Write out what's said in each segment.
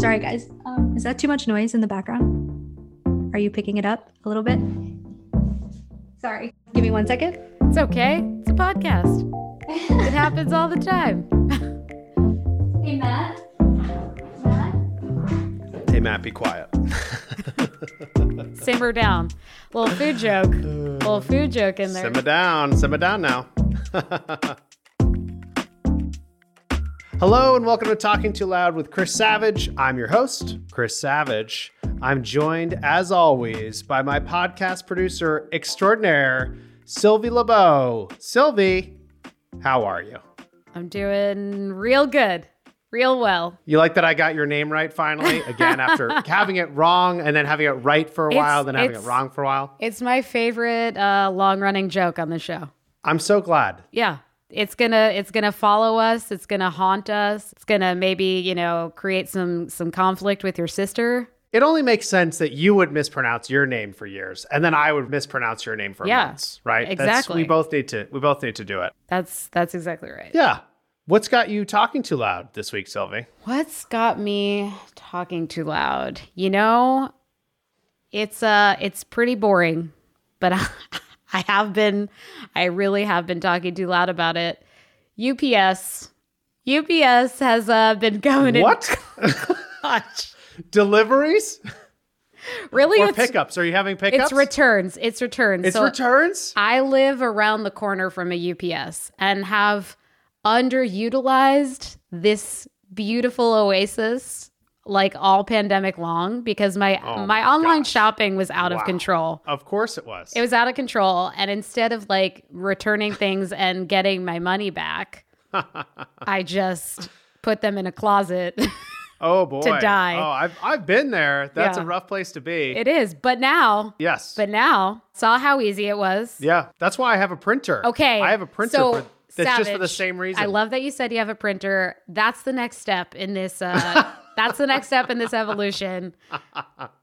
Sorry, guys. Um, is that too much noise in the background? Are you picking it up a little bit? Sorry. Give me one second. It's okay. It's a podcast. it happens all the time. Hey, Matt. Matt? Hey, Matt, be quiet. Simmer down. Little food joke. Little food joke in there. Simmer down. Simmer down now. Hello and welcome to Talking Too Loud with Chris Savage. I'm your host, Chris Savage. I'm joined, as always, by my podcast producer extraordinaire, Sylvie LeBeau. Sylvie, how are you? I'm doing real good. Real well. You like that I got your name right finally? Again, after having it wrong and then having it right for a It's- while, then having it wrong for a while. It's my favorite uh, long running joke on the show. I'm so glad. Yeah. It's gonna it's gonna follow us. It's gonna haunt us. It's gonna maybe, you know, create some some conflict with your sister. It only makes sense that you would mispronounce your name for years, and then I would mispronounce your name for Yeah, months, right? That's, exactly. we both need to. We both need to do it. That's that's exactly right. Yeah. What's got you talking too loud this week, Sylvie? What's got me talking too loud? You know, it's uh it's pretty boring, but I, I have been I really have been talking too loud about it. UPS UPS has uh been going in What? Gosh. Deliveries Really or it's pickups? Are you having pickups? it's returns. It's returns. It's So returns. I live around the corner from a UPS and have underutilized this beautiful oasis like all pandemic long because my Oh my my online gosh. shopping was out Wow. of control. Of course, it was. It was out of control and instead of like returning things and getting my money back, I just put them in a closet. oh boy, to die. Oh, I've I've been there. That's Yeah. a rough place to be. it is, but now, yes. but now saw how easy it was. yeah, that's why I have a printer. Okay. I have a printer so, for, that's just for the Savage, same reason. I love that you said you have a printer. That's the next step in this. Uh, that's the next step in this evolution.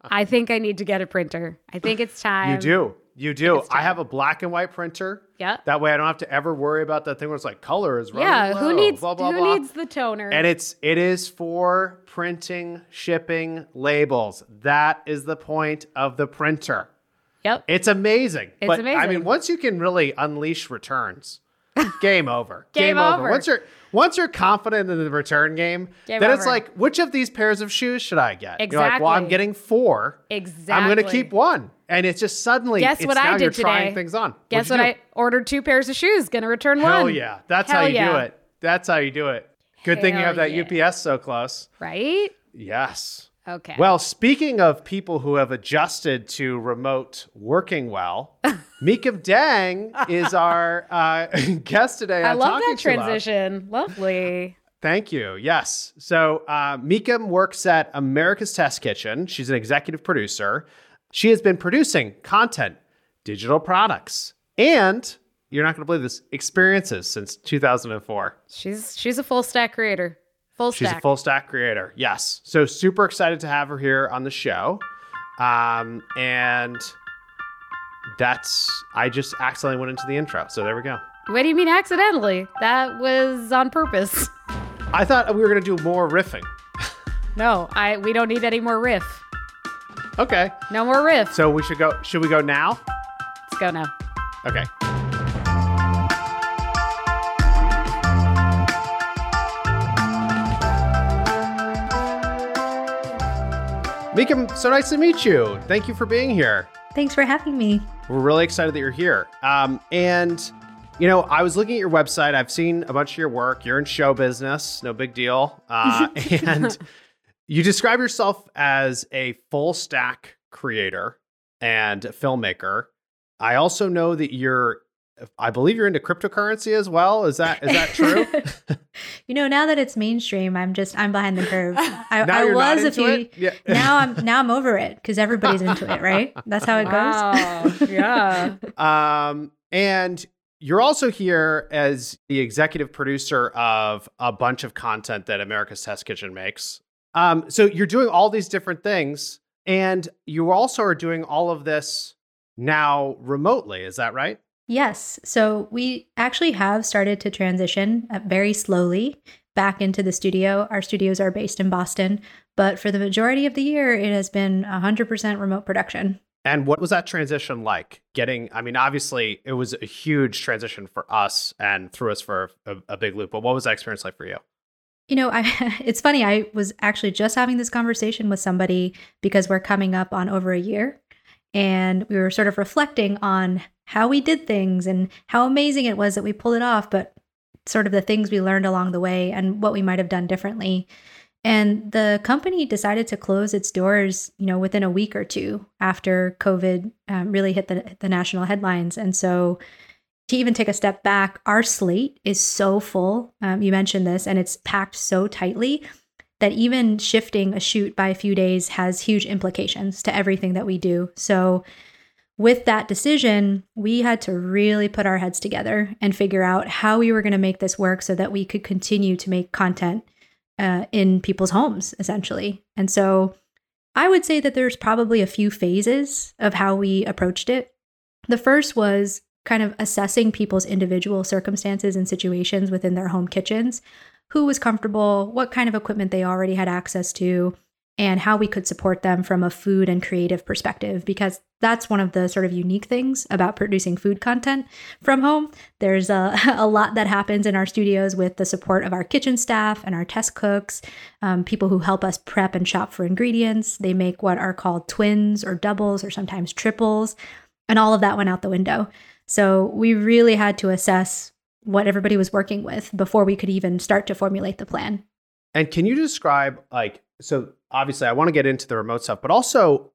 I think I need to get a printer. I think it's time. You do. You do. it's I have a black and white printer. Yeah. That way I don't have to ever worry about that thing where it's like color is running Yeah. Who needs blah, blah, who blah. needs the toner? And it's it is for printing, shipping labels. That is the point of the printer. yep. It's amazing. It's but I mean, once you can really unleash returns, game over. Game over. Once you're once you're confident in the return game, Game then it's like, which of these pairs of shoes should I get? You're like, well, I'm getting four. exactly. I'm going to keep one. And it's just suddenly, Guess it's what I did you're trying things on. Guess What'd what? I ordered two pairs of shoes. Gonna return Hell one. yeah. That's how Hell you do it. That's how you do it. Good thing you have that yeah. UPS so close. Right. Yes. Okay. Well, speaking of people who have adjusted to remote working well, Mykim Dang is our uh, guest today. I on love Talking that transition. Lovely. Thank you. Yes. So uh, Mykim works at America's Test Kitchen. She's an executive producer. She has been producing content, digital products, and you're not going to believe this experiences since 2004. She's she's a full stack creator. Full She's stack. a full stack creator. Yes. So super excited to have her here on the show. Um, and that's I just accidentally went into the intro. So there we go. what do you mean accidentally? That was on purpose. I thought we were gonna do more riffing. No, I we don't need any more riff. Okay. No more riff. So we should go should we go now? Let's go now. Okay. Mykim, so nice to meet you. Thank you for being here. Thanks for having me. We're really excited that you're here. Um, and, you know, I was looking at your website. I've seen a bunch of your work. You're in show business, no big deal. Uh, and you describe yourself as a full stack creator and filmmaker. I also know that you're, I believe you're into cryptocurrency as well. Is that is that true? You know, now that it's mainstream, I'm just I'm behind the curve. I, now I you're not was a few. Yeah. Now I'm now I'm over it because everybody's into it, right? That's how it goes. yeah. Um, and you're also here as the executive producer of a bunch of content that America's Test Kitchen makes. Um, so you're doing all these different things, and you also are doing all of this now remotely. Is that right? Yes. So we actually have started to transition uh, very slowly, back into the studio. Our studios are based in Boston, but for the majority of the year, it has been 100% remote production. And what was that transition like? Getting, I mean, obviously it was a huge transition for us and threw us for a, a big loop, but what was that experience like for you? You know, I, it's funny. I was actually just having this conversation with somebody because we're coming up on over a year. And we were sort of reflecting on how we did things and how amazing it was that we pulled it off, but sort of the things we learned along the way and what we might have done differently. And the company decided to close its doors, you know, within a week or two after COVID um, really hit the, the national headlines. And so, to even take a step back, our slate is so full. Um, you mentioned this, and it's packed so tightly that even shifting a shoot by a few days has huge implications to everything that we do. So, with that decision, we had to really put our heads together and figure out how we were going to make this work so that we could continue to make content uh, in people's homes, essentially. And so I would say that there's probably a few phases of how we approached it. The first was kind of assessing people's individual circumstances and situations within their home kitchens, who was comfortable, what kind of equipment they already had access to, and how we could support them from a food and creative perspective because that's one of the sort of unique things about producing food content from home. There's a, a lot that happens in our studios with the support of our kitchen staff and our test cooks, um, people who help us prep and shop for ingredients. They make what are called twins or doubles or sometimes triples, and all of that went out the window. So we really had to assess what everybody was working with before we could even start to formulate the plan. And can you describe like so obviously I want to get into the remote stuff, but also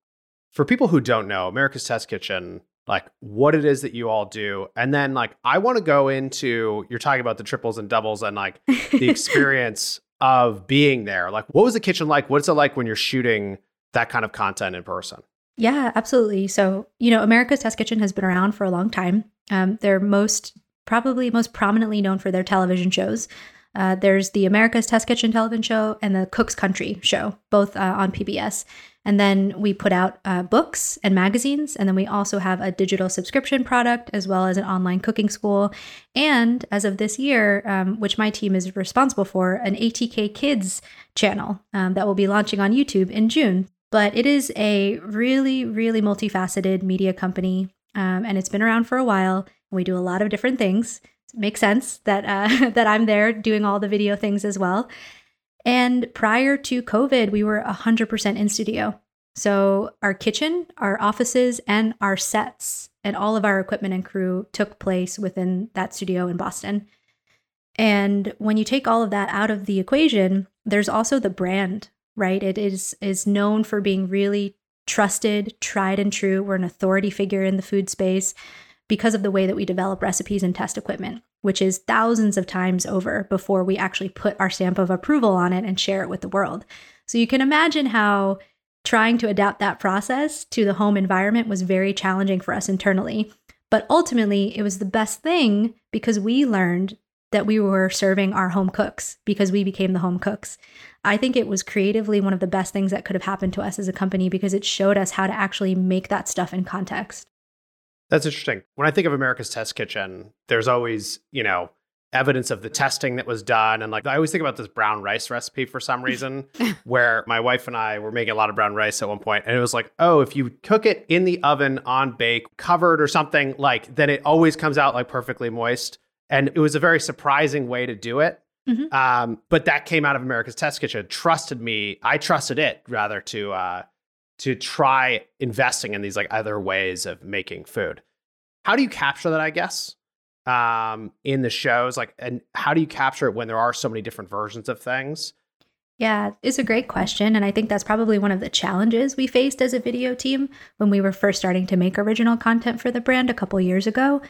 for people who don't know, America's Test Kitchen, like what it is that you all do. And then like I want to go into you're talking about the triples and doubles and like the experience of being there. Like what was the kitchen like? What's it like when you're shooting that kind of content in person? Yeah, absolutely. So, you know, America's Test Kitchen has been around for a long time. Um, they're most probably most prominently known for their television shows. Uh, there's the America's Test Kitchen television show and the Cook's Country show, both uh, on PBS. And then we put out uh, books and magazines. And then we also have a digital subscription product as well as an online cooking school. And as of this year, um, which my team is responsible for, an ATK Kids channel um, that will be launching on YouTube in June. But it is a really, really multifaceted media company. Um, and it's been around for a while. We do a lot of different things makes sense that uh, that I'm there doing all the video things as well. And prior to COVID, we were 100% in studio. So our kitchen, our offices, and our sets and all of our equipment and crew took place within that studio in Boston. And when you take all of that out of the equation, there's also the brand, right? It is is known for being really trusted, tried and true. We're an authority figure in the food space because of the way that we develop recipes and test equipment, which is thousands of times over before we actually put our stamp of approval on it and share it with the world. So you can imagine how trying to adapt that process to the home environment was very challenging for us internally. But ultimately, it was the best thing because we learned that we were serving our home cooks because we became the home cooks. I think it was creatively one of the best things that could have happened to us as a company because it showed us how to actually make that stuff in context. That's interesting. When I think of America's Test Kitchen, there's always, you know, evidence of the testing that was done. And like, I always think about this brown rice recipe for some reason, where my wife and I were making a lot of brown rice at one point, And it was like, oh, if you cook it in the oven on bake, covered or something, like, then it always comes out like perfectly moist. And it was a very surprising way to do it. Mm-hmm. Um, but that came out of America's Test Kitchen. Trusted me. I trusted it rather to uh, to try investing in these like other ways of making food. How do you capture that, I guess, um, in the shows? Like, and how do you capture it when there are so many different versions of things? Yeah, it's a great question. And I think that's probably one of the challenges we faced as a video team when we were first starting to make original content for the brand a couple years ago.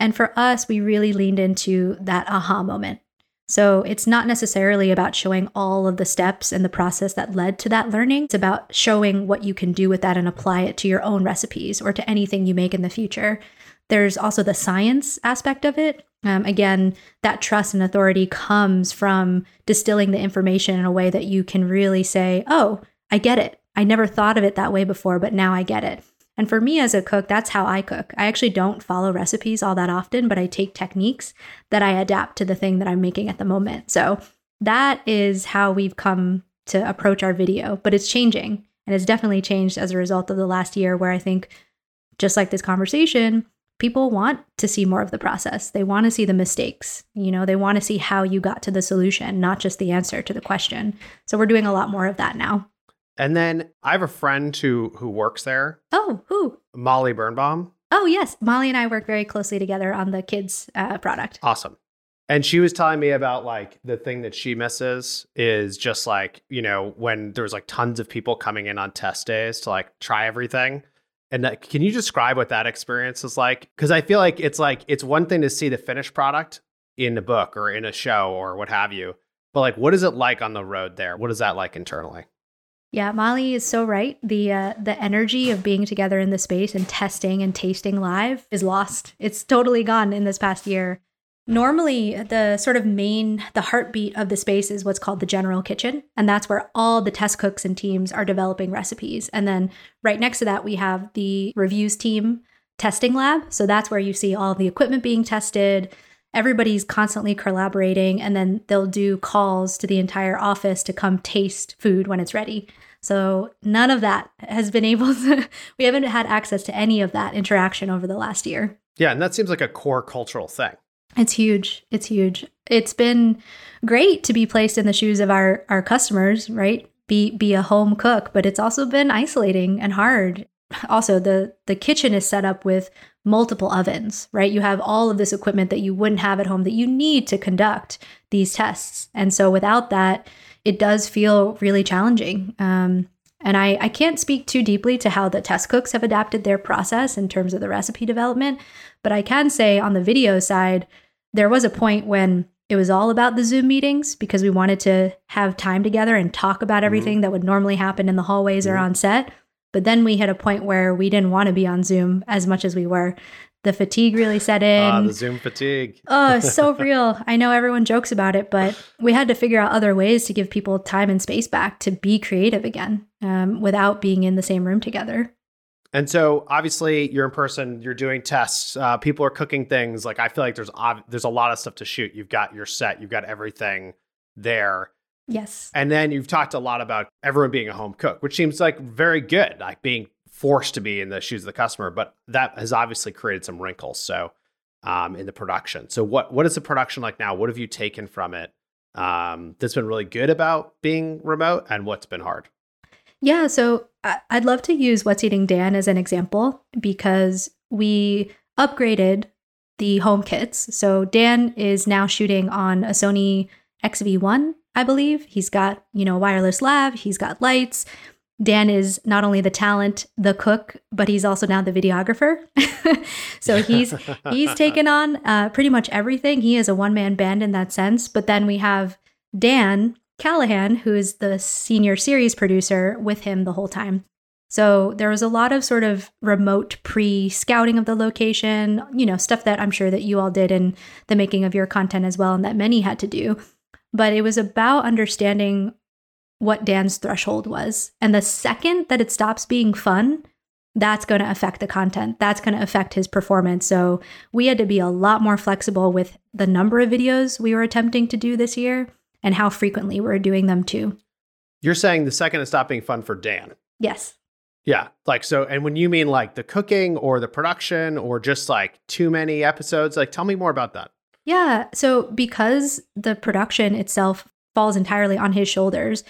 And for us, we really leaned into that aha moment so it's not necessarily about showing all of the steps and the process that led to that learning. It's about showing what you can do with that and apply it to your own recipes or to anything you make in the future. There's also the science aspect of it. Um, again, that trust and authority comes from distilling the information in a way that you can really say, oh, I get it. I never thought of it that way before, but now I get it. And for me as a cook, that's how I cook. I actually don't follow recipes all that often, but I take techniques that I adapt to the thing that I'm making at the moment. So that is how we've come to approach our video, but it's changing. And it's definitely changed as a result of the last year, where I think, just like this conversation, people want to see more of the process. They want to see the mistakes. You know, they want to see how you got to the solution, not just the answer to the question. So we're doing a lot more of that now. And then I have a friend who who works there. Oh, who? Molly Birnbaum. Oh, yes. Molly and I work very closely together on the kids' uh, product. Awesome. And she was telling me about like the thing that she misses is just like, you know, when there was like tons of people coming in on test days to like try everything. And that, can you describe what that experience is like? Because I feel like it's like, it's one thing to see the finished product in a book or in a show or what have you. But like, what is it like on the road there? What is that like internally? Yeah, Molly is so right. The uh, the energy of being together in the space and testing and tasting live is lost. It's totally gone in this past year. Normally, the sort of main, the heartbeat of the space is what's called the general kitchen. And that's where all the test cooks and teams are developing recipes. And then right next to that, we have the reviews team testing lab. So that's where you see all the equipment being tested. Everybody's constantly collaborating. And then they'll do calls to the entire office to come taste food when it's ready. So none of that has been able to, we haven't had access to any of that interaction over the last year. Yeah. And that seems like a core cultural thing. It's huge. It's huge. It's been great to be placed in the shoes of our our customers, right? Be be a home cook, but it's also been isolating and hard. Also, the the kitchen is set up with multiple ovens, right? You have all of this equipment that you wouldn't have at home that you need to conduct these tests. And so without that, it does feel really challenging. Um, and I, I can't speak too deeply to how the test cooks have adapted their process in terms of the recipe development, but I can say on the video side, there was a point when it was all about the Zoom meetings because we wanted to have time together and talk about mm-hmm. everything mm-hmm. that would normally happen in the hallways mm-hmm. or on set. But then we hit a point where we didn't want to be on Zoom as much as we were. The fatigue really set in. Ah, the Zoom fatigue. oh, so real. I know everyone jokes about it, but we had to figure out other ways to give people time and space back to be creative again um, without being in the same room together. And so obviously you're in person, you're doing tests, uh, people are cooking things. Like I feel like there's ob- there's a lot of stuff to shoot. You've got your set, you've got everything there. Yes. And then you've talked a lot about everyone being a home cook, which seems like very good, like being forced to be in the shoes of the customer. But that has obviously created some wrinkles. So um, in the production. So what what is the production like now? What have you taken from it um, that's been really good about being remote, and what's been hard? Yeah, so I'd love to use What's Eating Dan as an example because we upgraded the home kits. So Dan is now shooting on a Sony ZV1, I believe. He's got, you know, wireless lav, he's got lights. Dan is not only the talent, the cook, but he's also now the videographer. so he's he's taken on uh, pretty much everything. He is a one man band in that sense. But then we have Dan, Callahan, who is the senior series producer, with him the whole time. So there was a lot of sort of remote pre scouting of the location, you know, stuff that I'm sure that you all did in the making of your content as well, and that many had to do. But it was about understanding what Dan's threshold was. And the second that it stops being fun, that's going to affect the content. That's going to affect his performance. So we had to be a lot more flexible with the number of videos we were attempting to do this year and how frequently we're doing them too. You're saying the second it stopped being fun for Dan. Yes. Yeah. Like, so, and when you mean like the cooking or the production or just like too many episodes, like tell me more about that. Yeah. So, because the production itself falls entirely on his shoulders,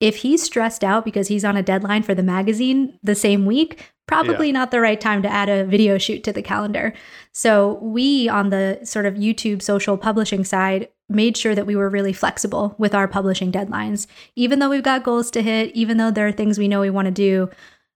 if he's stressed out because he's on a deadline for the magazine the same week, probably yeah. not the right time to add a video shoot to the calendar. So, we on the sort of YouTube social publishing side made sure that we were really flexible with our publishing deadlines. Even though we've got goals to hit, even though there are things we know we want to do,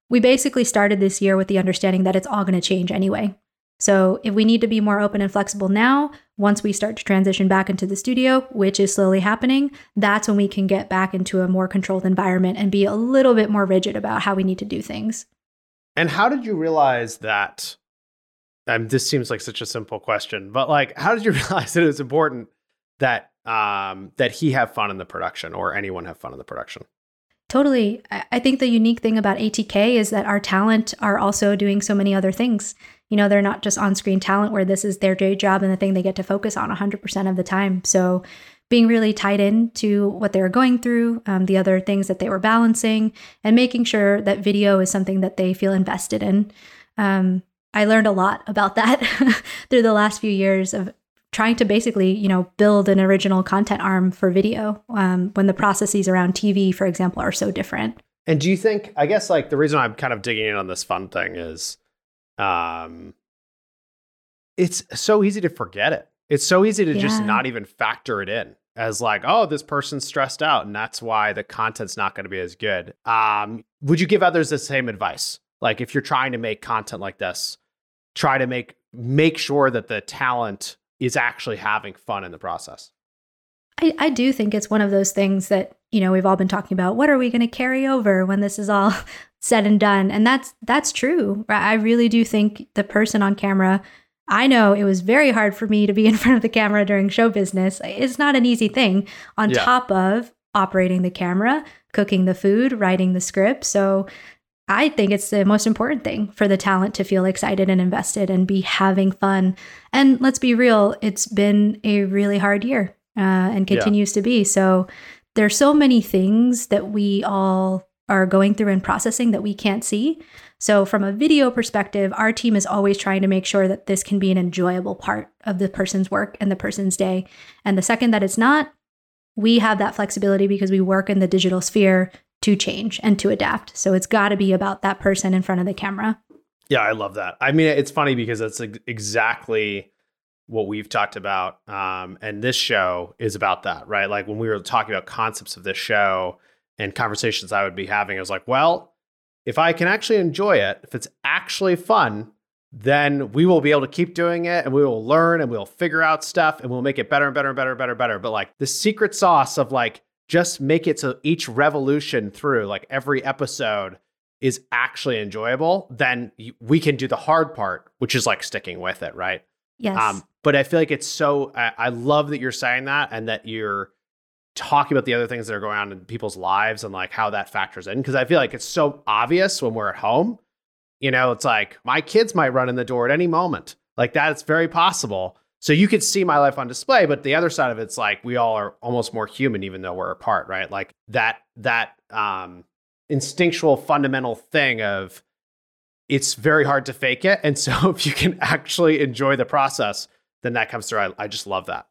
we basically started this year with the understanding that it's all going to change anyway. So, if we need to be more open and flexible now, once we start to transition back into the studio, which is slowly happening, that's when we can get back into a more controlled environment and be a little bit more rigid about how we need to do things. And how did you realize that? Um, this seems like such a simple question, but like, how did you realize that it was important that um, that he have fun in the production or anyone have fun in the production? Totally. I think the unique thing about ATK is that our talent are also doing so many other things. You know, they're not just on screen talent where this is their day job and the thing they get to focus on 100% of the time. So being really tied in to what they were going through, um, the other things that they were balancing, and making sure that video is something that they feel invested in. Um, I learned a lot about that through the last few years of trying to basically, you know, build an original content arm for video um, when the processes around TV, for example, are so different. And do you think? I guess like the reason I'm kind of digging in on this fun thing is, um, it's so easy to forget it. It's so easy to yeah. just not even factor it in as like, oh, this person's stressed out, and that's why the content's not going to be as good. Um, would you give others the same advice? Like, if you're trying to make content like this, try to make make sure that the talent is actually having fun in the process. I, I do think it's one of those things that, you know, we've all been talking about. What are we going to carry over when this is all said and done? And that's that's true. right? I really do think the person on camera I know it was very hard for me to be in front of the camera during show business. It's not an easy thing on yeah. top of operating the camera, cooking the food, writing the script. So I think it's the most important thing for the talent to feel excited and invested and be having fun. And let's be real, it's been a really hard year uh, and continues yeah. to be. So there's so many things that we all are going through and processing that we can't see. So, from a video perspective, our team is always trying to make sure that this can be an enjoyable part of the person's work and the person's day. And the second that it's not, we have that flexibility because we work in the digital sphere to change and to adapt. So it's got to be about that person in front of the camera. Yeah, I love that. I mean, it's funny because that's exactly what we've talked about. Um, and this show is about that, right? Like when we were talking about concepts of this show and conversations I would be having, I was like, well, if I can actually enjoy it, if it's actually fun, then we will be able to keep doing it and we will learn and we'll figure out stuff and we'll make it better and better and better and better and better. But like the secret sauce of like just make it so each revolution through, like every episode, is actually enjoyable, then we can do the hard part, which is like sticking with it, right? Yes. Um, but I feel like it's so, I, I love that you're saying that and that you're talking about the other things that are going on in people's lives and like how that factors in. Cause I feel like it's so obvious when we're at home. You know, it's like my kids might run in the door at any moment. Like that's very possible. So you could see my life on display, but the other side of it's like we all are almost more human, even though we're apart, right? Like that that um, instinctual fundamental thing of it's very hard to fake it, and so if you can actually enjoy the process, then that comes through. I, I just love that.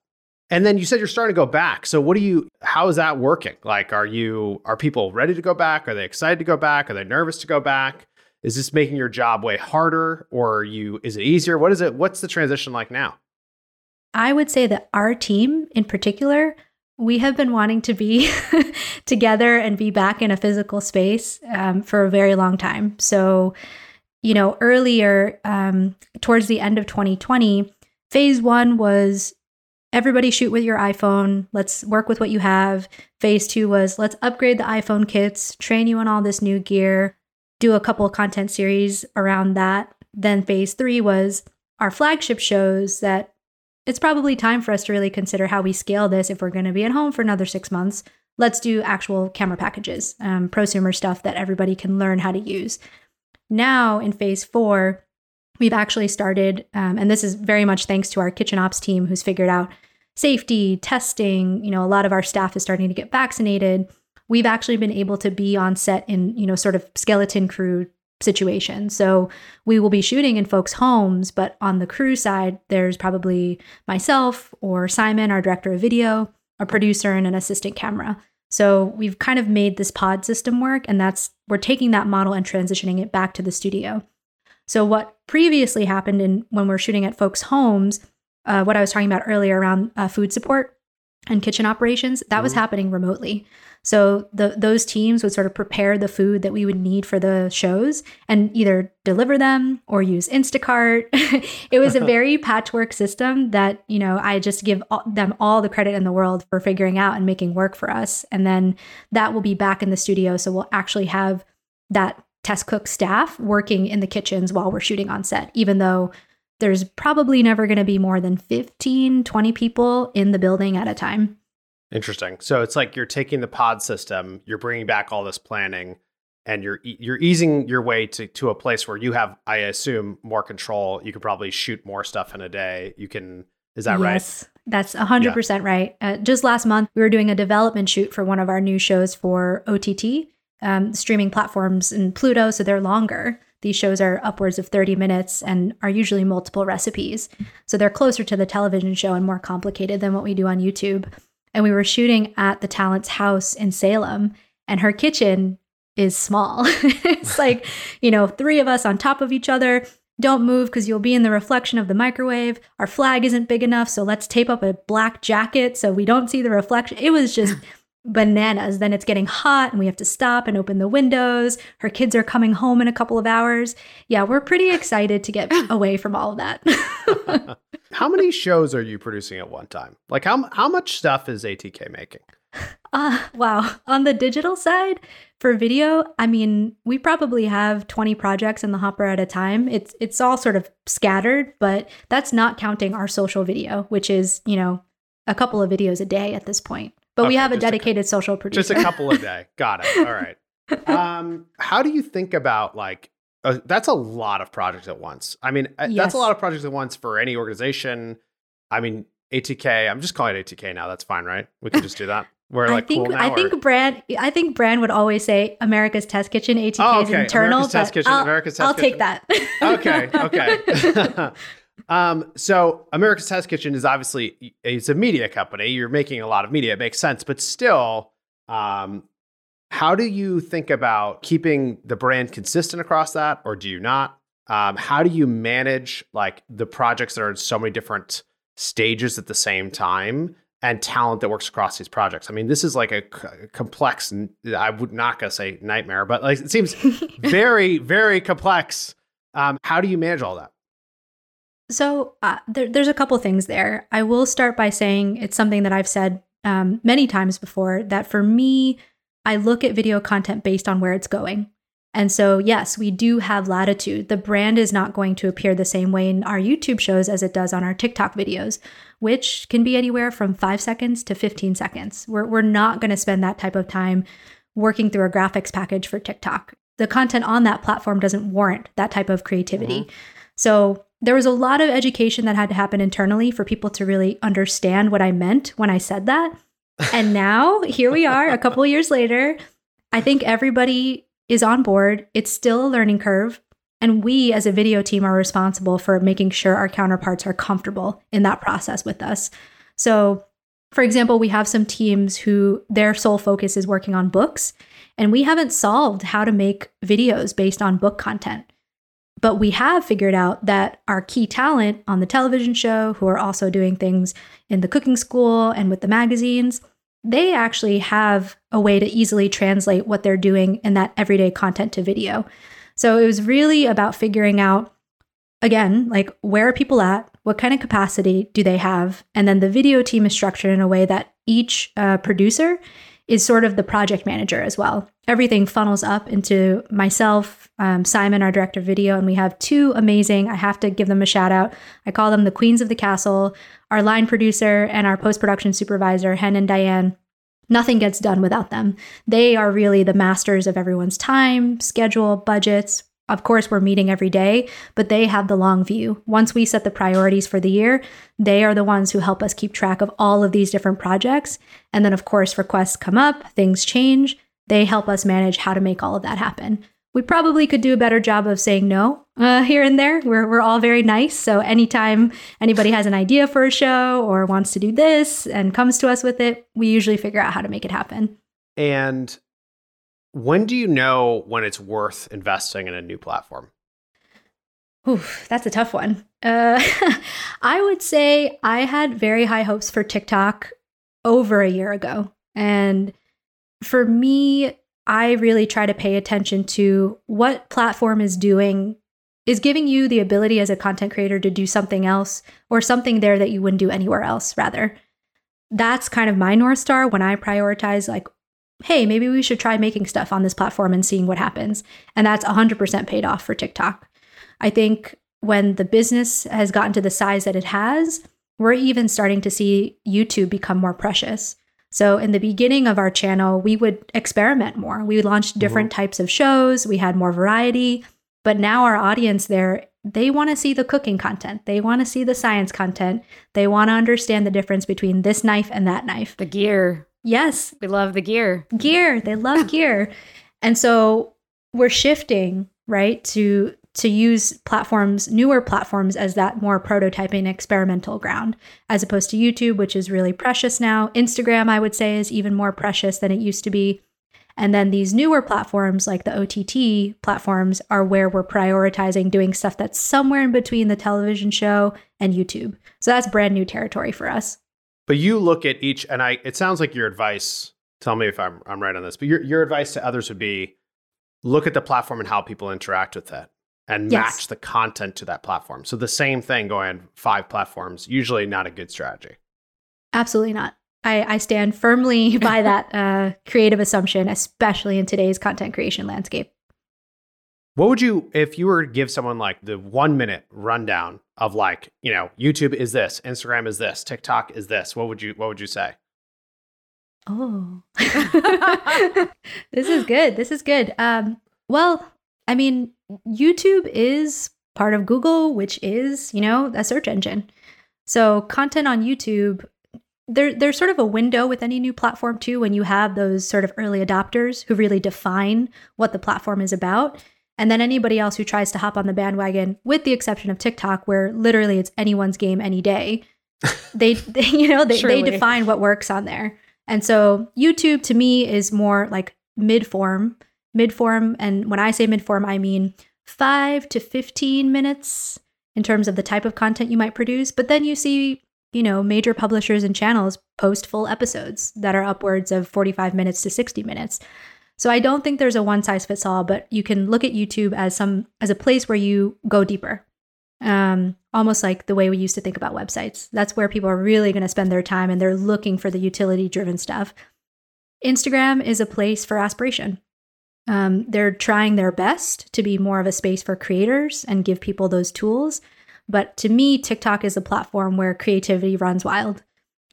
And then you said you're starting to go back. So what do you? How is that working? Like, are you are people ready to go back? Are they excited to go back? Are they nervous to go back? Is this making your job way harder, or are you? Is it easier? What is it? What's the transition like now? I would say that our team in particular, we have been wanting to be together and be back in a physical space um, for a very long time. So, you know, earlier, um, towards the end of 2020, phase one was everybody shoot with your iPhone. Let's work with what you have. Phase two was let's upgrade the iPhone kits, train you on all this new gear, do a couple content series around that. Then phase three was our flagship shows that it's probably time for us to really consider how we scale this if we're going to be at home for another six months. Let's do actual camera packages, um, prosumer stuff that everybody can learn how to use. Now, in phase four, we've actually started, um, and this is very much thanks to our kitchen ops team who's figured out safety, testing. You know, a lot of our staff is starting to get vaccinated. We've actually been able to be on set in, you know, sort of skeleton crew situation. So we will be shooting in folks' homes, but on the crew side, there's probably myself or Simon, our director of video, a producer, and an assistant camera. So we've kind of made this pod system work, and that's we're taking that model and transitioning it back to the studio. So what previously happened in when we're shooting at folks' homes, uh, what I was talking about earlier around uh, food support and kitchen operations, that mm-hmm. was happening remotely. So the, those teams would sort of prepare the food that we would need for the shows and either deliver them or use Instacart. it was a very patchwork system that, you know, I just give all, them all the credit in the world for figuring out and making work for us. And then that will be back in the studio. So we'll actually have that test cook staff working in the kitchens while we're shooting on set, even though there's probably never going to be more than 15, 20 people in the building at a time. Interesting. So it's like you're taking the pod system, you're bringing back all this planning, and you're you're easing your way to to a place where you have, I assume, more control. You could probably shoot more stuff in a day. You can. Is that yes. right? That's 100% right. Uh, just last month, we were doing a development shoot for one of our new shows for OTT, um, streaming platforms and Pluto, so they're longer. These shows are upwards of 30 minutes and are usually multiple recipes. So they're closer to the television show and more complicated than what we do on YouTube. And we were shooting at the talent's house in Salem, and her kitchen is small. it's like, you know, three of us on top of each other. Don't move because you'll be in the reflection of the microwave. Our flag isn't big enough, so let's tape up a black jacket so we don't see the reflection. It was just bananas. Then it's getting hot and we have to stop and open the windows. Her kids are coming home in a couple of hours. Yeah, we're pretty excited to get away from all of that. how many shows are you producing at one time? Like how how much stuff is ATK making? Uh, wow. On the digital side, for video, I mean, we probably have 20 projects in the hopper at a time. It's it's all sort of scattered, but that's not counting our social video, which is, you know, a couple of videos a day at this point. But okay, we have a dedicated a, social producer. Just a couple a day. Got it. All right. Um, how do you think about like uh, that's a lot of projects at once. I mean, yes. Uh, that's a lot of projects at once for any organization. I mean, ATK. I'm just calling it ATK now. That's fine, right? We can just do that. We're like I think cool now, I think Brand I think Brand would always say America's Test Kitchen ATK oh, okay. is internal. America's Test Kitchen. I'll, America's Test Kitchen. I'll Kitchen. take that. okay, okay. um, so America's Test Kitchen is obviously it's a media company. You're making a lot of media. It makes sense, but still, um, how do you think about keeping the brand consistent across that, or do you not? Um, how do you manage like the projects that are in so many different stages at the same time and talent that works across these projects. I mean, this is like a c- complex. I would not gonna say nightmare, but like it seems very, very complex. Um, how do you manage all that? So uh, there, there's a couple things there. I will start by saying it's something that I've said um, many times before that for me, I look at video content based on where it's going. And so, yes, we do have latitude. The brand is not going to appear the same way in our YouTube shows as it does on our TikTok videos, which can be anywhere from five seconds to 15 seconds. We're, we're not going to spend that type of time working through a graphics package for TikTok. The content on that platform doesn't warrant that type of creativity. Mm-hmm. So, there was a lot of education that had to happen internally for people to really understand what I meant when I said that. And now, here we are, a couple years later. I think everybody is on board. It's still a learning curve. And we as a video team are responsible for making sure our counterparts are comfortable in that process with us. So, for example, we have some teams who their sole focus is working on books, and we haven't solved how to make videos based on book content. But we have figured out that our key talent on the television show, who are also doing things in the cooking school and with the magazines, they actually have a way to easily translate what they're doing in that everyday content to video. So it was really about figuring out, again, like where are people at? What kind of capacity do they have? And then the video team is structured in a way that each uh, producer is sort of the project manager as well. Everything funnels up into myself, um, Simon, our director of video, and we have two amazing, I have to give them a shout out. I call them the queens of the castle, our line producer and our post production supervisor, Hen and Diane. Nothing gets done without them. They are really the masters of everyone's time, schedule, budgets, of course, we're meeting every day, but they have the long view. Once we set the priorities for the year, they are the ones who help us keep track of all of these different projects. And then, of course, requests come up, things change. They help us manage how to make all of that happen. We probably could do a better job of saying no uh, here and there. We're, we're all very nice. So, anytime anybody has an idea for a show or wants to do this and comes to us with it, we usually figure out how to make it happen. And when do you know when it's worth investing in a new platform? Oof, that's a tough one. Uh, I would say I had very high hopes for TikTok over a year ago. And for me, I really try to pay attention to what platform is doing, is giving you the ability as a content creator to do something else or something there that you wouldn't do anywhere else, rather. That's kind of my North Star when I prioritize, like, hey, maybe we should try making stuff on this platform and seeing what happens. And that's 100% paid off for TikTok. I think when the business has gotten to the size that it has, we're even starting to see YouTube become more precious. So, in the beginning of our channel, we would experiment more. We launched different mm-hmm. types of shows, we had more variety. But now our audience there they want to see the cooking content. They want to see the science content. They want to understand the difference between this knife and that knife. The gear. Yes, We love the gear. gear. They love gear. And so we're shifting, right, to to use platforms, newer platforms as that more prototyping experimental ground as opposed to YouTube, which is really precious now. Instagram, I would say, is even more precious than it used to be. And then these newer platforms like the OTT platforms are where we're prioritizing doing stuff that's somewhere in between the television show and YouTube. So that's brand new territory for us. But you look at each, and I. It sounds like your advice. Tell me if I'm I'm right on this. But your your advice to others would be, look at the platform and how people interact with it, and Yes. match the content to that platform. So the same thing going five platforms. Usually not a good strategy. Absolutely not. I, I stand firmly by that uh, creative assumption, especially in today's content creation landscape. What would you, if you were to give someone like the one minute rundown of like, you know, YouTube is this, Instagram is this, TikTok is this, what would you, what would you say? Oh, this is good. This is good. Um, well, I mean, YouTube is part of Google, which is, you know, a search engine. So content on YouTube, there, there's sort of a window with any new platform too when you have those sort of early adopters who really define what the platform is about. And then anybody else who tries to hop on the bandwagon, with the exception of TikTok, where literally it's anyone's game any day. they, they you know, they, they define what works on there. And so YouTube to me is more like mid form, mid form. And when I say mid form, I mean five to 15 minutes in terms of the type of content you might produce. But then you see, you know, major publishers and channels post full episodes that are upwards of 45 minutes to 60 minutes. So I don't think there's a one size fits all, but you can look at YouTube as some as a place where you go deeper. Um, almost like the way we used to think about websites. That's where people are really going to spend their time and they're looking for the utility driven stuff. Instagram is a place for aspiration. Um, they're trying their best to be more of a space for creators and give people those tools. But to me, TikTok is a platform where creativity runs wild.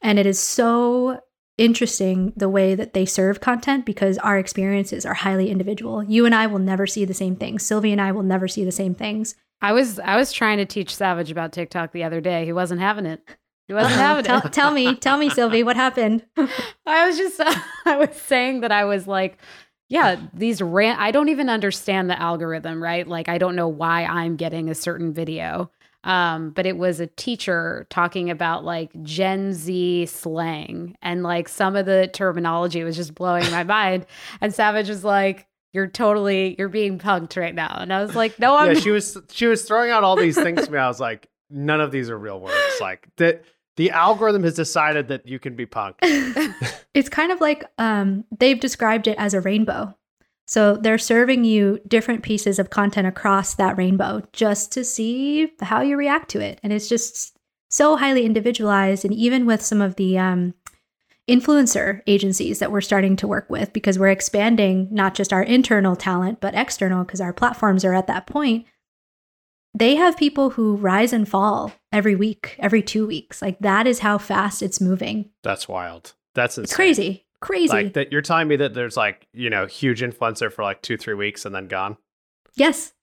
And it is so interesting the way that they serve content because our experiences are highly individual. You and I will never see the same things. Sylvie and I will never see the same things. I was I was trying to teach Savage about TikTok the other day. He wasn't having it. He wasn't having tell, it. tell me, tell me, Sylvie, what happened? I was just I was saying that I was like, yeah, these ran I don't even understand the algorithm, right? Like I don't know why I'm getting a certain video. Um, but it was a teacher talking about like Gen Z slang and like some of the terminology was just blowing my mind. And Savage was like, You're totally you're being punked right now. And I was like, No, I'm yeah, she was she was throwing out all these things to me. I was like, none of these are real words. Like that the algorithm has decided that you can be punked. It's kind of like um, they've described it as a rainbow. So they're serving you different pieces of content across that rainbow just to see how you react to it. And it's just so highly individualized. And even with some of the um, influencer agencies that we're starting to work with, because we're expanding not just our internal talent, but external, because our platforms are at that point. They have people who rise and fall every week, every two weeks. Like that is how fast it's moving. That's wild. That's insane. It's crazy. Crazy. Like that you're telling me that there's like, you know, huge influencer for like two, three weeks and then gone. yes.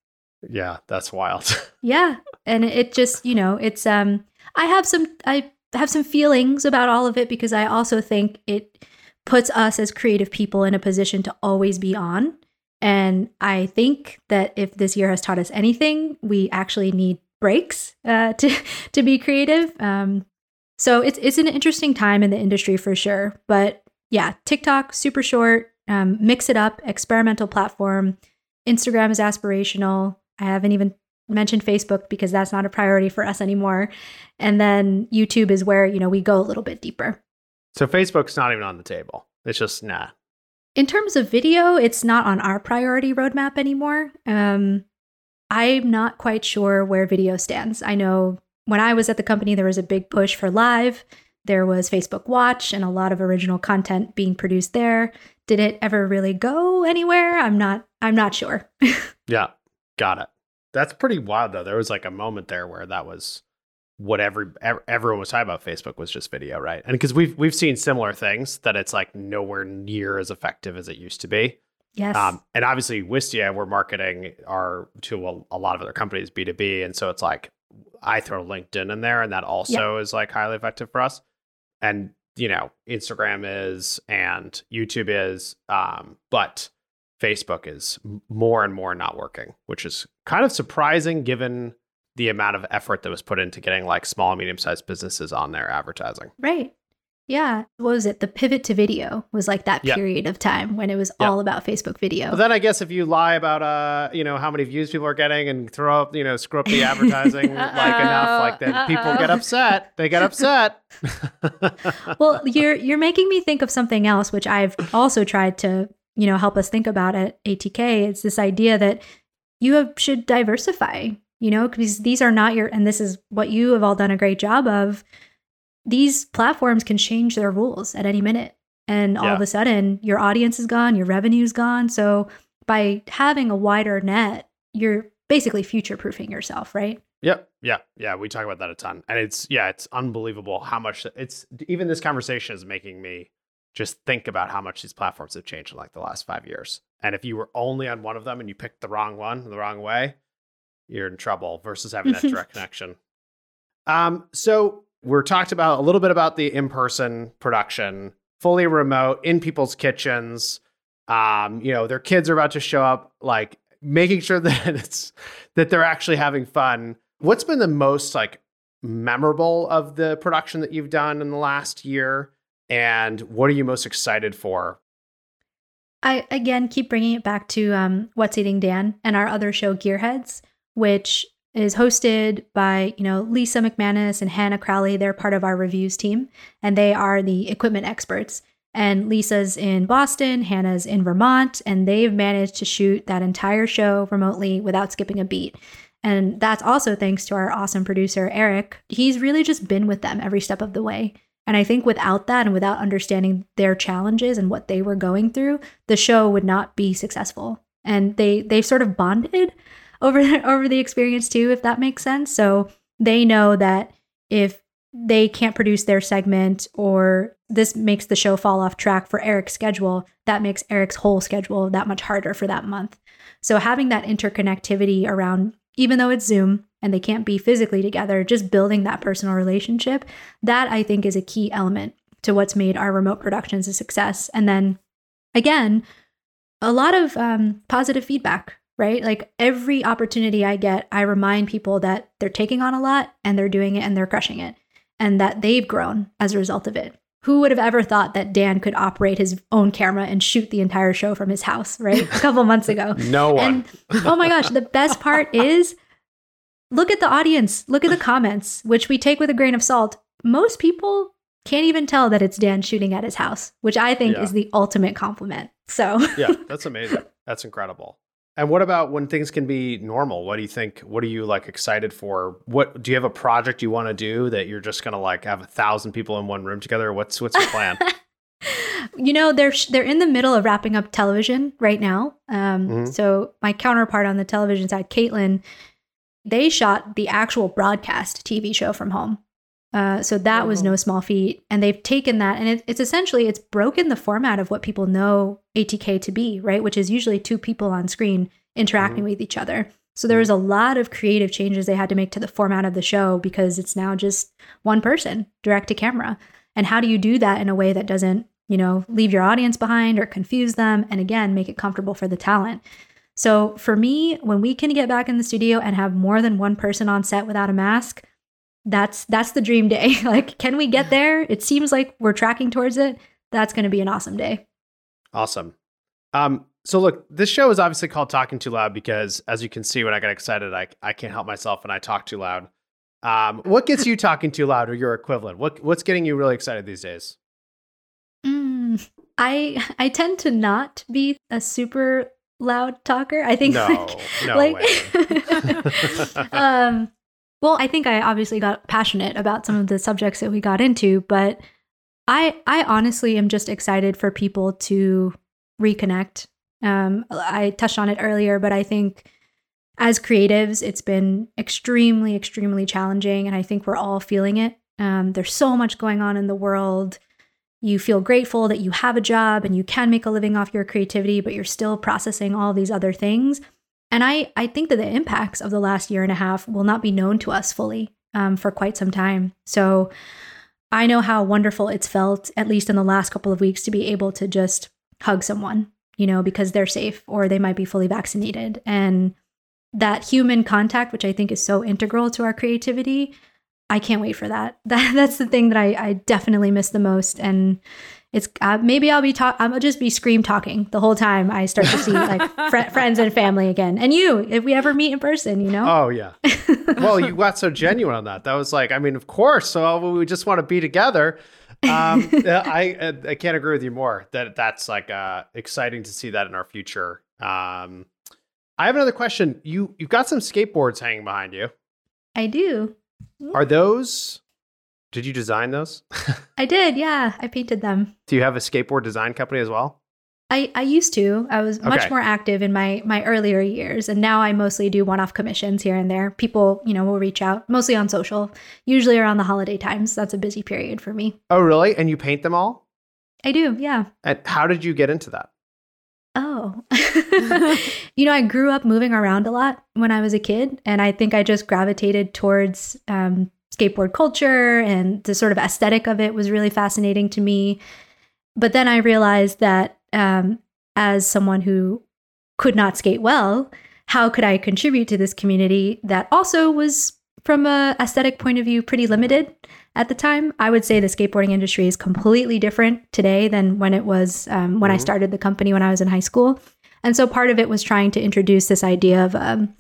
Yeah, that's wild. Yeah. And it just, you know, it's um I have some I have some feelings about all of it because I also think it puts us as creative people in a position to always be on. And I think that if this year has taught us anything, we actually need breaks uh, to to be creative. Um, so it's it's an interesting time in the industry for sure. But yeah, TikTok super short, um, mix it up, experimental platform. Instagram is aspirational. I haven't even mentioned Facebook because that's not a priority for us anymore. And then YouTube is where you know we go a little bit deeper. so Facebook's not even on the table. It's just nah. In terms of video, it's not on our priority roadmap anymore. Um, I'm not quite sure where video stands. I know when I was at the company, there was a big push for live. There was Facebook Watch and a lot of original content being produced there. Did it ever really go anywhere? I'm not. I'm not sure. Yeah, got it. That's pretty wild though. There was like a moment there where that was what every everyone was talking about. Facebook was just video, right? And because we've we've seen similar things that it's like nowhere near as effective as it used to be. Yes. Um, and obviously, Wistia, we're marketing our to a, a, lot of other companies B2B. And so it's like I throw LinkedIn in there, and that also yep. is like highly effective for us. And, you know, Instagram is and YouTube is, um, but Facebook is more and more not working, which is kind of surprising given the amount of effort that was put into getting like small, medium sized businesses on their advertising. Right. Yeah. What was it? The pivot to video was like that yep. period of time when it was yep. all about Facebook video. But then I guess if you lie about uh, you know, how many views people are getting and throw up, you know, screw up the advertising like enough, like that people get upset. They get upset. well, you're you're making me think of something else, which I've also tried to, you know, help us think about at ATK. It's this idea that you have, should diversify, you know, because these are not your and this is what you have all done a great job of these platforms can change their rules at any minute. And all yeah. of a sudden, your audience is gone, your revenue's gone. So, by having a wider net, you're basically future proofing yourself, right? Yep. Yeah. Yeah. We talk about that a ton. And it's, yeah, it's unbelievable how much it's even this conversation is making me just think about how much these platforms have changed in like the last five years. And if you were only on one of them and you picked the wrong one the wrong way, you're in trouble versus having that direct connection. Um, so we're talked about a little bit about the in-person production, fully remote in people's kitchens. Um, you know, their kids are about to show up, like making sure that it's that they're actually having fun. What's been the most like memorable of the production that you've done in the last year? And what are you most excited for? I again keep bringing it back to um, What's Eating Dan and our other show, Gearheads, which is hosted by, you know, Lisa McManus and Hannah Crowley. They're part of our reviews team, and they are the equipment experts. And Lisa's in Boston, Hannah's in Vermont, and they've managed to shoot that entire show remotely without skipping a beat. And that's also thanks to our awesome producer, Eric. He's really just been with them every step of the way. And I think without that and without understanding their challenges and what they were going through, the show would not be successful. And they they sort of bonded over over the experience too, if that makes sense. So they know that if they can't produce their segment or this makes the show fall off track for Eric's schedule, that makes Eric's whole schedule that much harder for that month. So having that interconnectivity around, even though it's Zoom and they can't be physically together, just building that personal relationship, that I think is a key element to what's made our remote productions a success. And then again, a lot of um, positive feedback right? Like every opportunity I get, I remind people that they're taking on a lot and they're doing it and they're crushing it and that they've grown as a result of it. Who would have ever thought that Dan could operate his own camera and shoot the entire show from his house, right? A couple months ago. no one. And, oh my gosh, the best part is look at the audience, look at the comments, which we take with a grain of salt. Most people can't even tell that it's Dan shooting at his house, which I think yeah. is the ultimate compliment. So, yeah, that's amazing. That's incredible. And what about when things can be normal? What do you think? What are you like excited for? What do you have a project you want to do that you're just gonna like have a thousand people in one room together? What's what's your plan? you know they're they're in the middle of wrapping up television right now. Um, mm-hmm. So my counterpart on the television side, Caitlin, they shot the actual broadcast TV show from home. Uh, so that oh. was no small feat, and they've taken that, and it, it's essentially it's broken the format of what people know ATK to be, right? Which is usually two people on screen interacting mm-hmm. with each other. So there was a lot of creative changes they had to make to the format of the show because it's now just one person direct to camera. And how do you do that in a way that doesn't, you know, leave your audience behind or confuse them? And again, make it comfortable for the talent. So for me, when we can get back in the studio and have more than one person on set without a mask, that's that's the dream day. like, can we get there? It seems like we're tracking towards it. That's going to be an awesome day. Awesome. Um, so look, this show is obviously called Talking Too Loud because, as you can see, when I get excited, I I can't help myself and I talk too loud. Um, what gets you talking too loud, or your equivalent? What what's getting you really excited these days? Mm, I I tend to not be a super loud talker. I think no, like, no like um, well, I think I obviously got passionate about some of the subjects that we got into, but I I honestly am just excited for people to reconnect. Um, I touched on it earlier, but I think as creatives, it's been extremely, extremely challenging, and I think we're all feeling it. Um, there's so much going on in the world. you feel grateful that you have a job and you can make a living off your creativity, but you're still processing all these other things. And I, I think that the impacts of the last year and a half will not be known to us fully um, for quite some time. So I know how wonderful it's felt, at least in the last couple of weeks, to be able to just hug someone, you know, because they're safe or they might be fully vaccinated. And that human contact, which I think is so integral to our creativity, I can't wait for that. That that's the thing that I, I definitely miss the most. And it's uh, maybe I'll be talk. I'll just be scream talking the whole time. I start to see like fr- friends and family again, and you if we ever meet in person, you know. Oh yeah. well, you got so genuine on that. That was like, I mean, of course. So we just want to be together. Um, I I can't agree with you more. That that's like uh, exciting to see that in our future. Um, I have another question. You you've got some skateboards hanging behind you. I do. Are those did you design those? I did, yeah. I painted them. Do you have a skateboard design company as well? I, I used to. I was much Okay. more active in my my earlier years, and now I mostly do one off commissions here and there. People, you know, will reach out mostly on social, usually around the holiday times. That's a busy period for me. Oh, really? And you paint them all? I do, yeah. And how did you get into that? Oh, you know, I grew up moving around a lot when I was a kid, and I think I just gravitated towards um, skateboard culture and the sort of aesthetic of it was really fascinating to me. But then I realized that um, as someone who could not skate well, how could I contribute to this community that also was, from a aesthetic point of view, pretty limited at the time? I would say the skateboarding industry is completely different today than when it was um, when I Mhm. started the company when I was in high school. And so part of it was trying to introduce this idea of um,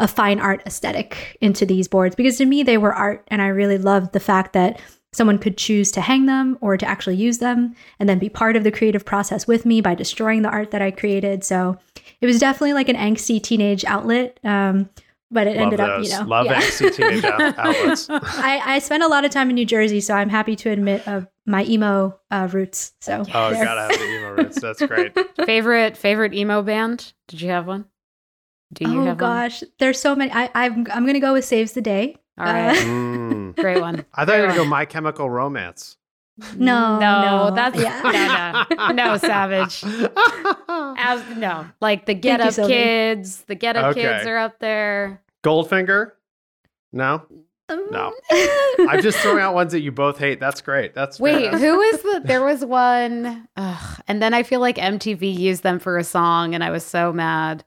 a fine art aesthetic into these boards because to me they were art, and I really loved the fact that someone could choose to hang them or to actually use them and then be part of the creative process with me by destroying the art that I created. So it was definitely like an angsty teenage outlet. Um, but it ended Love up, you know, Love yeah. angsty teenage out- outlets. I, I spent a lot of time in New Jersey, so I'm happy to admit of my emo uh, roots. So Oh, there. gotta have the emo roots. That's great. favorite favorite emo band? Did you have one? Do you oh have one? gosh, there's so many. I, I'm I'm gonna go with Saves the Day. All right, Uh, Mm. great one. I thought you were Great gonna go. My Chemical Romance. No, no, no, that's yeah. no, no, no, Savage. As no, like the Get you, Up Sylvie. Kids, the Get Up Okay. Kids are up there. Goldfinger? No, Um, No. I'm just throwing out ones that you both hate. That's great. That's Wait, fantastic. who is the? There was one, ugh, and then I feel like MTV used them for a song, and I was so mad.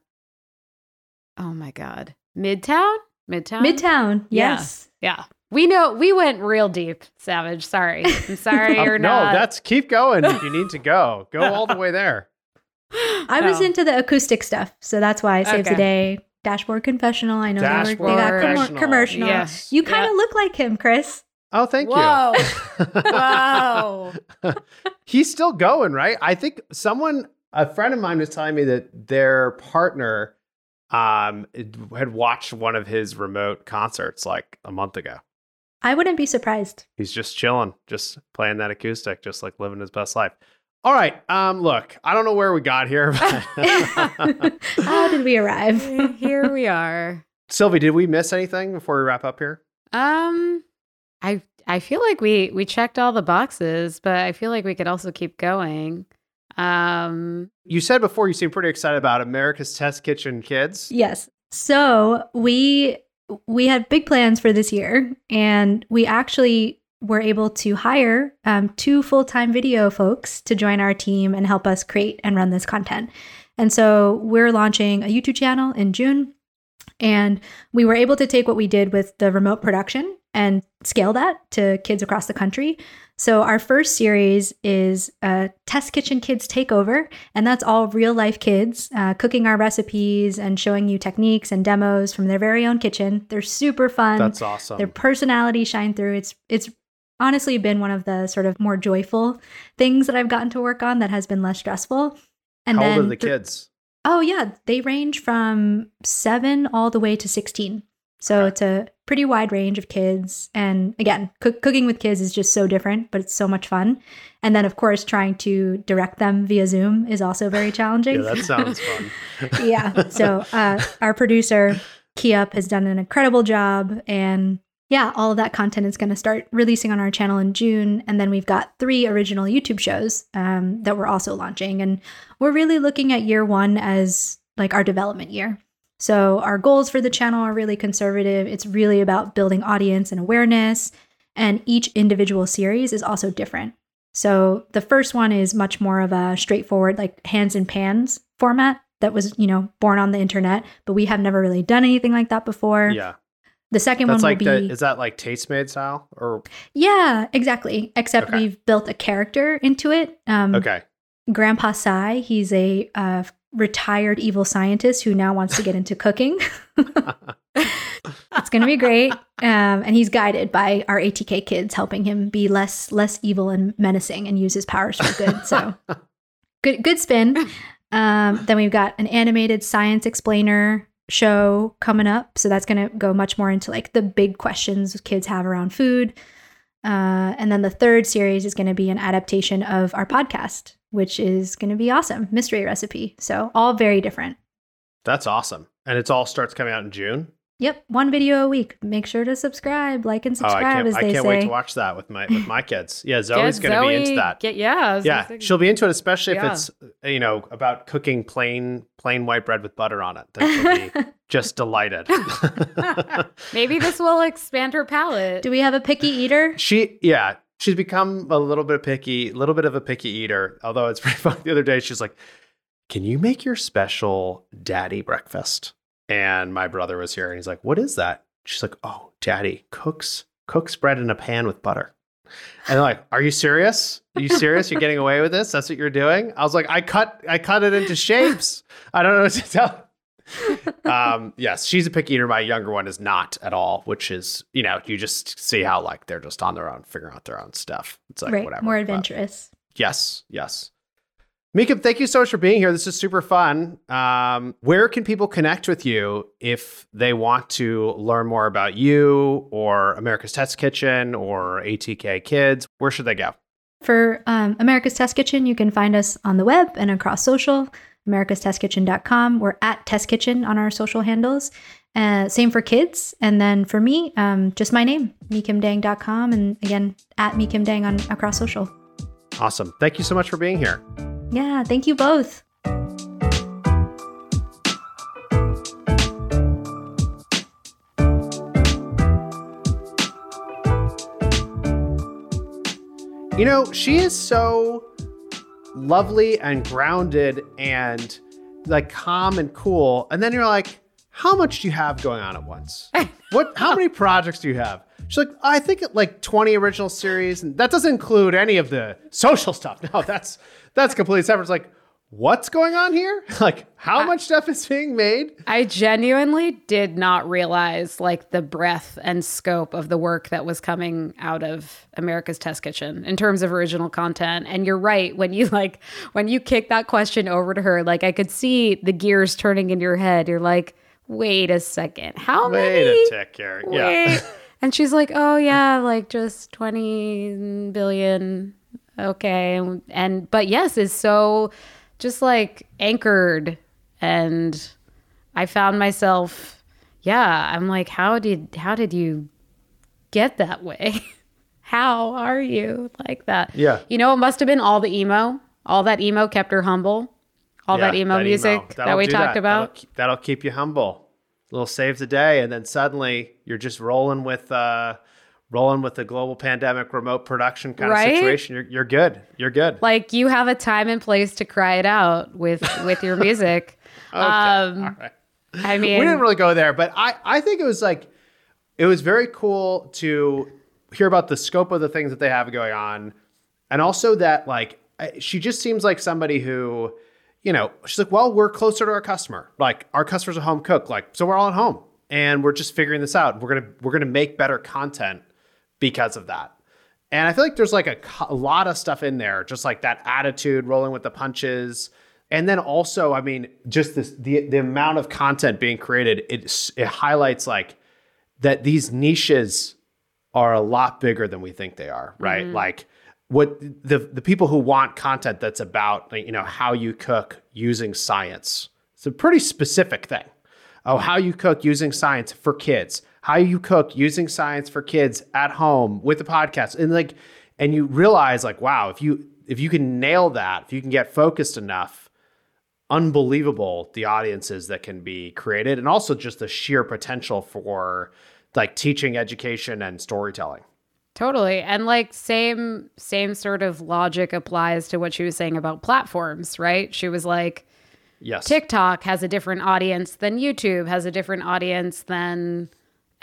Oh my god, Midtown, Midtown, Midtown. Yes. Yeah, we know we went real deep. Savage, sorry, I'm sorry Oh, you're no, not. that's keep going if you need to go. Go all the way there. I was No. into the acoustic stuff, so that's why Saves the Okay. Day, Dashboard Confessional. I know they, were, they got Dashboard commer- Confessional. commercial. Yes. You kind of Yeah. look like him, Chris. Oh, thank Whoa. you. Whoa. Wow. He's still going, right? I think someone, a friend of mine was telling me that their partner um had watched one of his remote concerts like a month ago. I wouldn't be surprised. He's just chilling, just playing that acoustic, just like living his best life. All right. Um, look, I don't know where we got here, but How did we arrive? Here we are. Sylvie, did we miss anything before we wrap up here? Um, I I feel like we we checked all the boxes, but I feel like we could also keep going. Um, You said before you seem pretty excited about America's Test Kitchen Kids. Yes. So we we had big plans for this year, and we actually were able to hire um, two full time video folks to join our team and help us create and run this content. And so we're launching a YouTube channel in June, and we were able to take what we did with the remote production and scale that to kids across the country. So our first series is uh, Test Kitchen Kids Takeover, and that's all real life kids uh, cooking our recipes and showing you techniques and demos from their very own kitchen. They're super fun. That's awesome. Their personality shine through. It's it's honestly been one of the sort of more joyful things that I've gotten to work on that has been less stressful. And How then old are the th- kids? Oh yeah, they range from seven all the way to sixteen. So it's a pretty wide range of kids. And again, cook cooking with kids is just so different, but it's so much fun. And then of course, trying to direct them via Zoom is also very challenging. Yeah, that sounds fun. yeah. So uh, our producer Kiup has done an incredible job, and yeah, all of that content is going to start releasing on our channel in June. And then we've got three original YouTube shows um, that we're also launching. And we're really looking at year one as like our development year. So our goals for the channel are really conservative. It's really about building audience and awareness. And each individual series is also different. So the first one is much more of a straightforward, like hands and pans format that was, you know, born on the internet, but we have never really done anything like that before. Yeah. The second That's one like will be the, is that like Tastemade style or Yeah, exactly. Except Okay. we've built a character into it. Um okay. Grandpa Sai, he's a uh, retired evil scientist who now wants to get into cooking. it's going to be great. Um, and he's guided by our ATK kids helping him be less less evil and menacing and use his powers for good. So good good spin. Um, then we've got an animated science explainer show coming up. So that's going to go much more into like the big questions kids have around food. Uh, and then the third series is going to be an adaptation of our podcast, which is going to be awesome. Mystery recipe. So all very different. That's awesome. And it's all starts coming out in June. Yep, one video a week. Make sure to subscribe, like and Oh, I subscribe, can't as I can't say. wait to watch that with my with my kids. Yeah, Zoe's going to be into that. Get, yeah. I was gonna yeah, say- she'll be into it, especially if it's you know about cooking plain plain white bread with butter on it. Then she'll be just delighted. Maybe this will expand her palate. Do we have a picky eater? she yeah, she's become a little bit picky, a little bit of a picky eater. Although it's pretty funny. The other day, she's like, "Can you make your special daddy breakfast?" And my brother was here, and he's like, "What is that?" She's like, "Oh, daddy cooks cooks bread in a pan with butter." And they're like, "Are you serious? Are you serious? You're getting away with this? That's what you're doing?" I was like, "I cut I cut it into shapes. I don't know what to tell." um, yes, she's a picky eater. My younger one is not at all, which is you know you just see how like they're just on their own, figuring out their own stuff. It's like right, whatever. more But adventurous. yes, yes. Mika, thank you so much for being here. This is super fun. Um, where can people connect with you if they want to learn more about you or America's Test Kitchen or ATK Kids? Where should they go? For um, America's Test Kitchen, you can find us on the web and across social, americastestkitchen.com. We're at Test Kitchen on our social handles. Uh, same for kids. And then for me, um, just my name, mykimdang.com. And again, at mykimdang on across social. Awesome. Thank you so much for being here. Yeah, thank you both. You know, she is so lovely and grounded and like calm and cool. And then you're like, how much do you have going on at once? What how many projects do you have? She's like, I think it like 20 original series, and that doesn't include any of the social stuff. No, that's that's completely separate. It's like, what's going on here? Like, how much stuff is being made? I genuinely did not realize like the breadth and scope of the work that was coming out of America's Test Kitchen in terms of original content. And you're right when you like when you kick that question over to her, like I could see the gears turning in your head. You're like, wait a second, how Wait many? a tick here. Yeah. And she's like, oh yeah, like just twenty billion. Okay, and but yes, is so just like anchored and I found myself yeah, I'm like how did how did you get that way? how are you like that? Yeah. You know, it must have been all the emo. All that emo kept her humble. All that Yeah, emo music That'll that we talked that. about. That'll, keep- that'll keep you humble. A little saves the day, and then suddenly you're just rolling with uh, rolling with the global pandemic remote production kind Right? of situation. You're you're good. You're good. Like you have a time and place to cry it out with with your music. Okay. Um, All right. I mean, we didn't really go there, but I I think it was like it was very cool to hear about the scope of the things that they have going on, and also that like she just seems like somebody who, you know, she's like, well, we're closer to our customer. Like our customers are home cook, like so we're all at home and we're just figuring this out. We're gonna we're gonna make better content because of that. And I feel like there's like a, a lot of stuff in there, just like that attitude, rolling with the punches. And then also, I mean, just this the the amount of content being created, it it highlights like that these niches are a lot bigger than we think they are, right? Mm-hmm. Like what the the people who want content that's about you know how you cook using science. It's a pretty specific thing. Oh, how you cook using science for kids. How you cook using science for kids at home with the podcast. And like, and you realize like, wow, if you if you can nail that, if you can get focused enough, unbelievable the audiences that can be created and also just the sheer potential for like teaching education and storytelling. Totally. And like same same sort of logic applies to what she was saying about platforms, right? She was like Yes. TikTok has a different audience than YouTube has a different audience than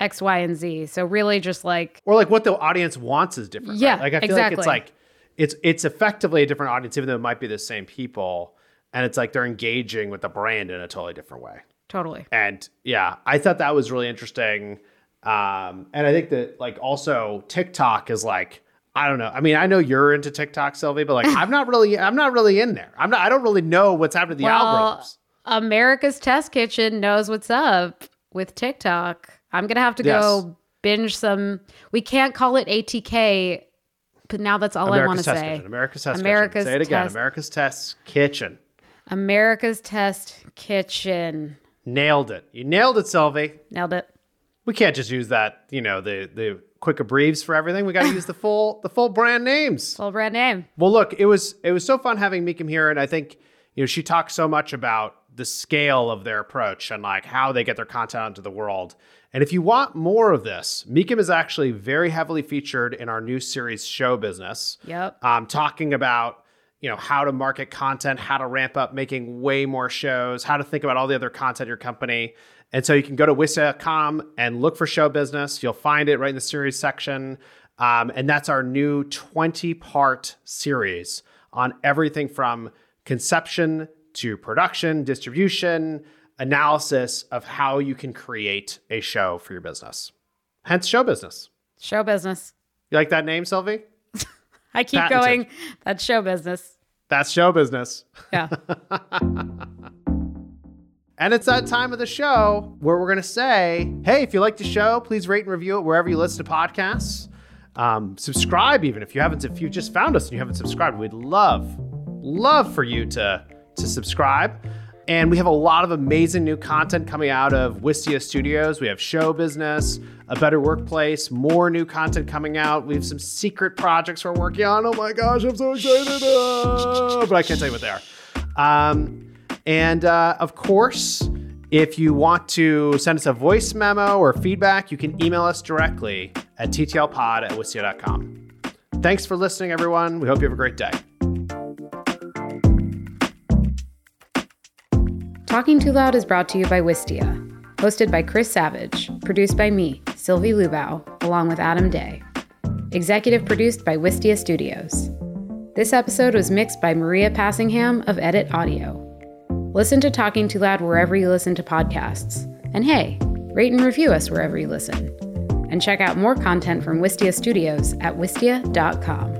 X, Y, and Z. So really just like or like what the audience wants is different. Yeah, right? Like I feel exactly. like it's like it's it's effectively a different audience, even though it might be the same people. And it's like they're engaging with the brand in a totally different way. totally. And yeah, I thought that was really interesting. Um, and I think that like also TikTok is like, I don't know. I mean, I know you're into TikTok, Sylvie, but like I'm not really I'm not really in there. I'm not I don't really know what's happening to the Well, algorithms. America's Test Kitchen knows what's up with TikTok. I'm gonna have to Yes. go binge some. We can't call it ATK, but now that's all I want to say. Kitchen. America's Test America's Kitchen. Say it again. Test- America's Test Kitchen. America's Test Kitchen. Nailed it. You nailed it, Sylvie. Nailed it. We can't just use that, you know, the the quick abbreves for everything. We got to use the full the full brand names. Full brand name. Well, look, it was it was so fun having Mykim here, and I think you know she talks so much about the scale of their approach and like how they get their content onto the world. And if you want more of this, Mykim is actually very heavily featured in our new series, Show Business. Yep. Um, talking about you know how to market content, how to ramp up making way more shows, how to think about all the other content in your company. And so you can go to Wistia.com and look for Show Business. You'll find it right in the series section. Um, and that's our new 20 part series on everything from conception to production, distribution, analysis of how you can create a show for your business. Hence, show business. Show business. You like that name, Sylvie? I keep Patented. going. That's show business. That's show business. Yeah. And it's that time of the show where we're going to say, hey, if you like the show, please rate and review it wherever you listen to podcasts. Um, subscribe, even if you haven't, if you just found us and you haven't subscribed, we'd love, love for you to, to subscribe. And we have a lot of amazing new content coming out of Wistia Studios. We have show business, a better workplace, more new content coming out. We have some secret projects we're working on. Oh my gosh, I'm so excited! Ah, but I can't tell you what they are. Um, and uh, of course, if you want to send us a voice memo or feedback, you can email us directly at ttlpod at wistia.com. Thanks for listening, everyone. We hope you have a great day. Talking Too Loud is brought to you by Wistia, hosted by Chris Savage, produced by me, Sylvie Lubau, along with Adam Day. Executive produced by Wistia Studios. This episode was mixed by Maria Passingham of Edit Audio. Listen to Talking Too Loud wherever you listen to podcasts. And hey, rate and review us wherever you listen. And check out more content from Wistia Studios at wistia.com.